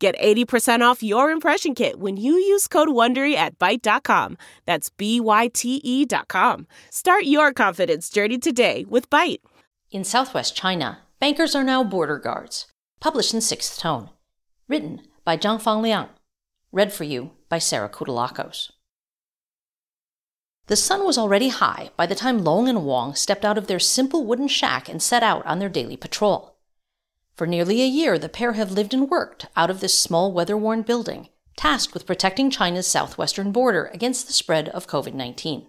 Get 80% off your impression kit when you use code WONDERY at Byte.com. That's B-Y-T-E dot com. Start your confidence journey today with Byte. In southwest China, bankers are now border guards. Published in sixth tone. Written by Zhangfang Liang. Read for you by Sarah Kutulakos. The sun was already high by the time Long and Wong stepped out of their simple wooden shack and set out on their daily patrol. For nearly a year, the pair have lived and worked out of this small weather worn building, tasked with protecting China's southwestern border against the spread of COVID 19.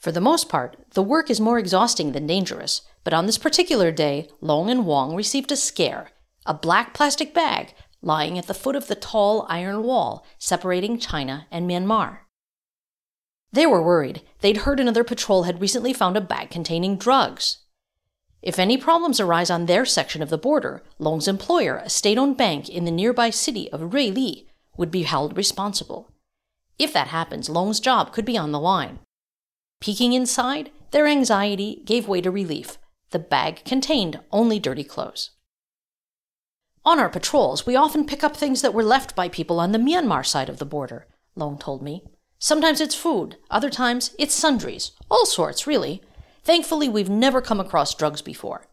For the most part, the work is more exhausting than dangerous, but on this particular day, Long and Wong received a scare a black plastic bag lying at the foot of the tall iron wall separating China and Myanmar. They were worried. They'd heard another patrol had recently found a bag containing drugs. If any problems arise on their section of the border, Long's employer, a state owned bank in the nearby city of Ruili, would be held responsible. If that happens, Long's job could be on the line. Peeking inside, their anxiety gave way to relief. The bag contained only dirty clothes. On our patrols, we often pick up things that were left by people on the Myanmar side of the border, Long told me. Sometimes it's food, other times it's sundries, all sorts, really. Thankfully, we've never come across drugs before.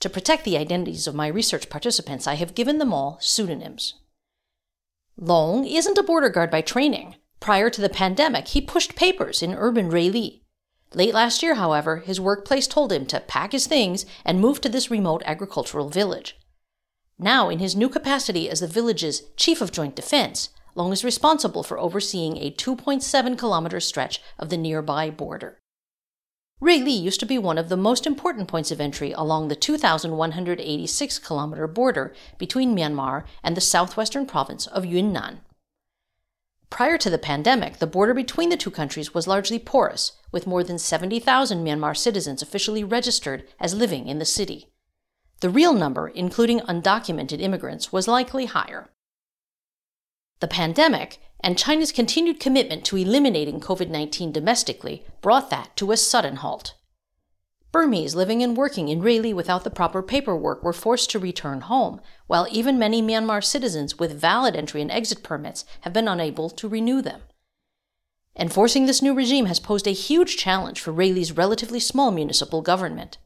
To protect the identities of my research participants, I have given them all pseudonyms. Long isn't a border guard by training. Prior to the pandemic, he pushed papers in urban Ruili. Late last year, however, his workplace told him to pack his things and move to this remote agricultural village. Now, in his new capacity as the village's chief of joint defense, Long is responsible for overseeing a 2.7 kilometer stretch of the nearby border. Ruili used to be one of the most important points of entry along the 2,186 kilometer border between Myanmar and the southwestern province of Yunnan. Prior to the pandemic, the border between the two countries was largely porous, with more than 70,000 Myanmar citizens officially registered as living in the city. The real number, including undocumented immigrants, was likely higher. The pandemic and China's continued commitment to eliminating COVID 19 domestically brought that to a sudden halt. Burmese living and working in Ruili without the proper paperwork were forced to return home, while even many Myanmar citizens with valid entry and exit permits have been unable to renew them. Enforcing this new regime has posed a huge challenge for Ruili's relatively small municipal government.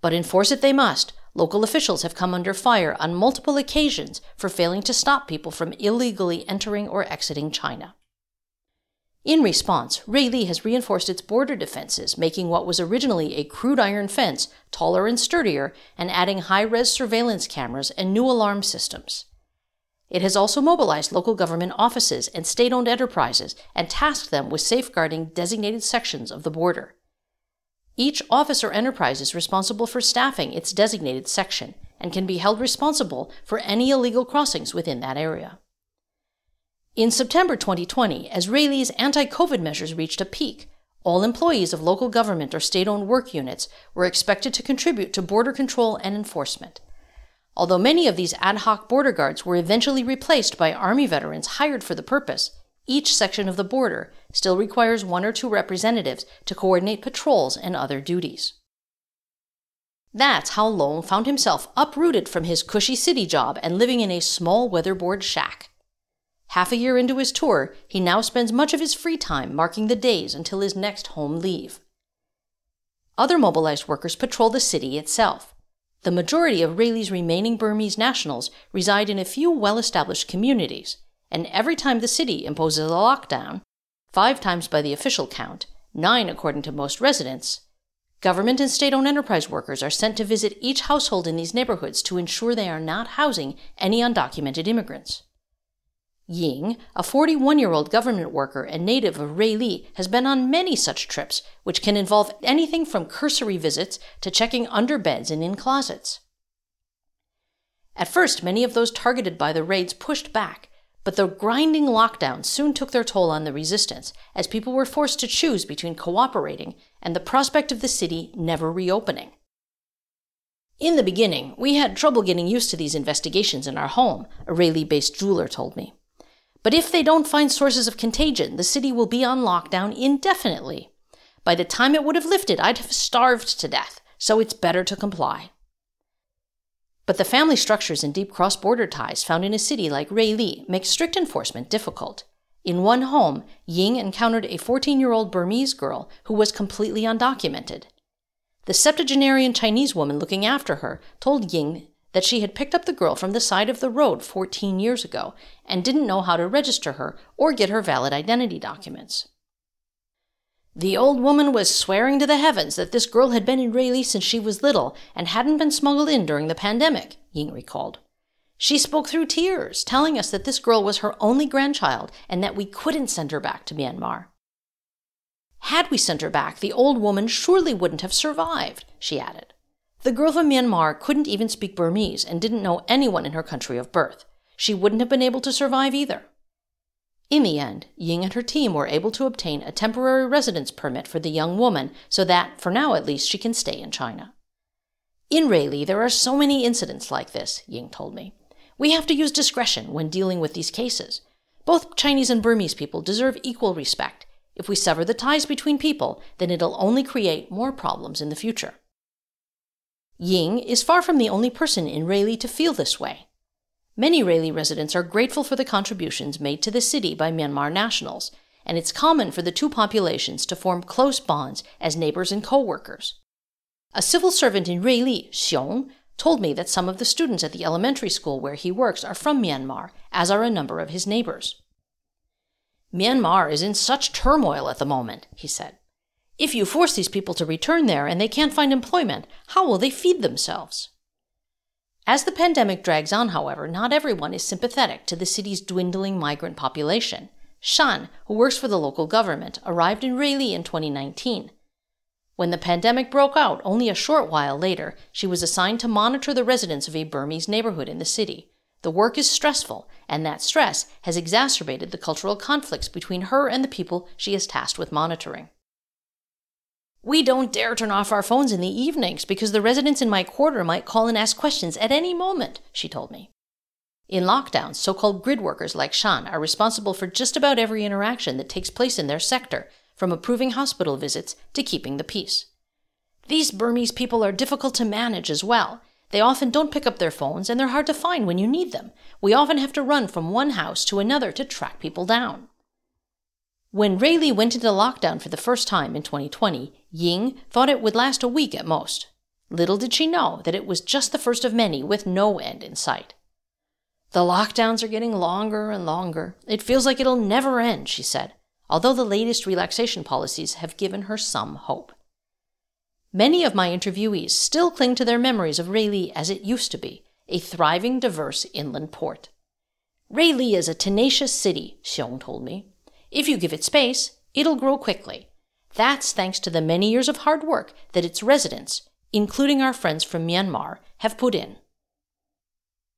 But enforce it they must, Local officials have come under fire on multiple occasions for failing to stop people from illegally entering or exiting China. In response, Ruili has reinforced its border defenses, making what was originally a crude iron fence taller and sturdier and adding high res surveillance cameras and new alarm systems. It has also mobilized local government offices and state owned enterprises and tasked them with safeguarding designated sections of the border. Each office or enterprise is responsible for staffing its designated section and can be held responsible for any illegal crossings within that area. In September 2020, as Ruili's anti COVID measures reached a peak, all employees of local government or state owned work units were expected to contribute to border control and enforcement. Although many of these ad hoc border guards were eventually replaced by Army veterans hired for the purpose, each section of the border still requires one or two representatives to coordinate patrols and other duties. That's how Long found himself uprooted from his cushy city job and living in a small weatherboard shack. Half a year into his tour, he now spends much of his free time marking the days until his next home leave. Other mobilized workers patrol the city itself. The majority of Ruili's remaining Burmese nationals reside in a few well established communities, and every time the city imposes a lockdown, five times by the official count, nine according to most residents, government and state owned enterprise workers are sent to visit each household in these neighborhoods to ensure they are not housing any undocumented immigrants. Ying, a 41 year old government worker and native of Ruili, has been on many such trips, which can involve anything from cursory visits to checking under beds and in closets. At first, many of those targeted by the raids pushed back, But the grinding lockdown soon took their toll on the resistance, as people were forced to choose between cooperating and the prospect of the city never reopening. In the beginning, we had trouble getting used to these investigations in our home, a Ruili based jeweler told me. But if they don't find sources of contagion, the city will be on lockdown indefinitely. By the time it would have lifted, I'd have starved to death, so it's better to comply. But the family structures and deep cross border ties found in a city like Ruili make strict enforcement difficult. In one home, Ying encountered a 14 year old Burmese girl who was completely undocumented. The septuagenarian Chinese woman looking after her told Ying that she had picked up the girl from the side of the road 14 years ago and didn't know how to register her or get her valid identity documents. The old woman was swearing to the heavens that this girl had been in Ruili since she was little and hadn't been smuggled in during the pandemic, Ying recalled. She spoke through tears, telling us that this girl was her only grandchild and that we couldn't send her back to Myanmar. Had we sent her back, the old woman surely wouldn't have survived, she added. The girl from Myanmar couldn't even speak Burmese and didn't know anyone in her country of birth. She wouldn't have been able to survive either. In the end, Ying and her team were able to obtain a temporary residence permit for the young woman so that, for now at least, she can stay in China. In Ruili, there are so many incidents like this, Ying told me. We have to use discretion when dealing with these cases. Both Chinese and Burmese people deserve equal respect. If we sever the ties between people, then it'll only create more problems in the future. Ying is far from the only person in Ruili to feel this way. Many Ruili residents are grateful for the contributions made to the city by Myanmar nationals, and it's common for the two populations to form close bonds as neighbors and co workers. A civil servant in Ruili, Xiong, told me that some of the students at the elementary school where he works are from Myanmar, as are a number of his neighbors. Myanmar is in such turmoil at the moment, he said. If you force these people to return there and they can't find employment, how will they feed themselves? As the pandemic drags on, however, not everyone is sympathetic to the city's dwindling migrant population. Shan, who works for the local government, arrived in Ruili in 2019. When the pandemic broke out, only a short while later, she was assigned to monitor the residents of a Burmese neighborhood in the city. The work is stressful, and that stress has exacerbated the cultural conflicts between her and the people she is tasked with monitoring. We don't dare turn off our phones in the evenings because the residents in my quarter might call and ask questions at any moment, she told me. In lockdowns, so called grid workers like Shan are responsible for just about every interaction that takes place in their sector, from approving hospital visits to keeping the peace. These Burmese people are difficult to manage as well. They often don't pick up their phones and they're hard to find when you need them. We often have to run from one house to another to track people down. When Ruili went into lockdown for the first time in 2020, Ying thought it would last a week at most. Little did she know that it was just the first of many with no end in sight. The lockdowns are getting longer and longer. It feels like it'll never end, she said, although the latest relaxation policies have given her some hope. Many of my interviewees still cling to their memories of Ruili as it used to be, a thriving, diverse inland port. Ruili is a tenacious city, Xiong told me. If you give it space, it'll grow quickly. That's thanks to the many years of hard work that its residents, including our friends from Myanmar, have put in.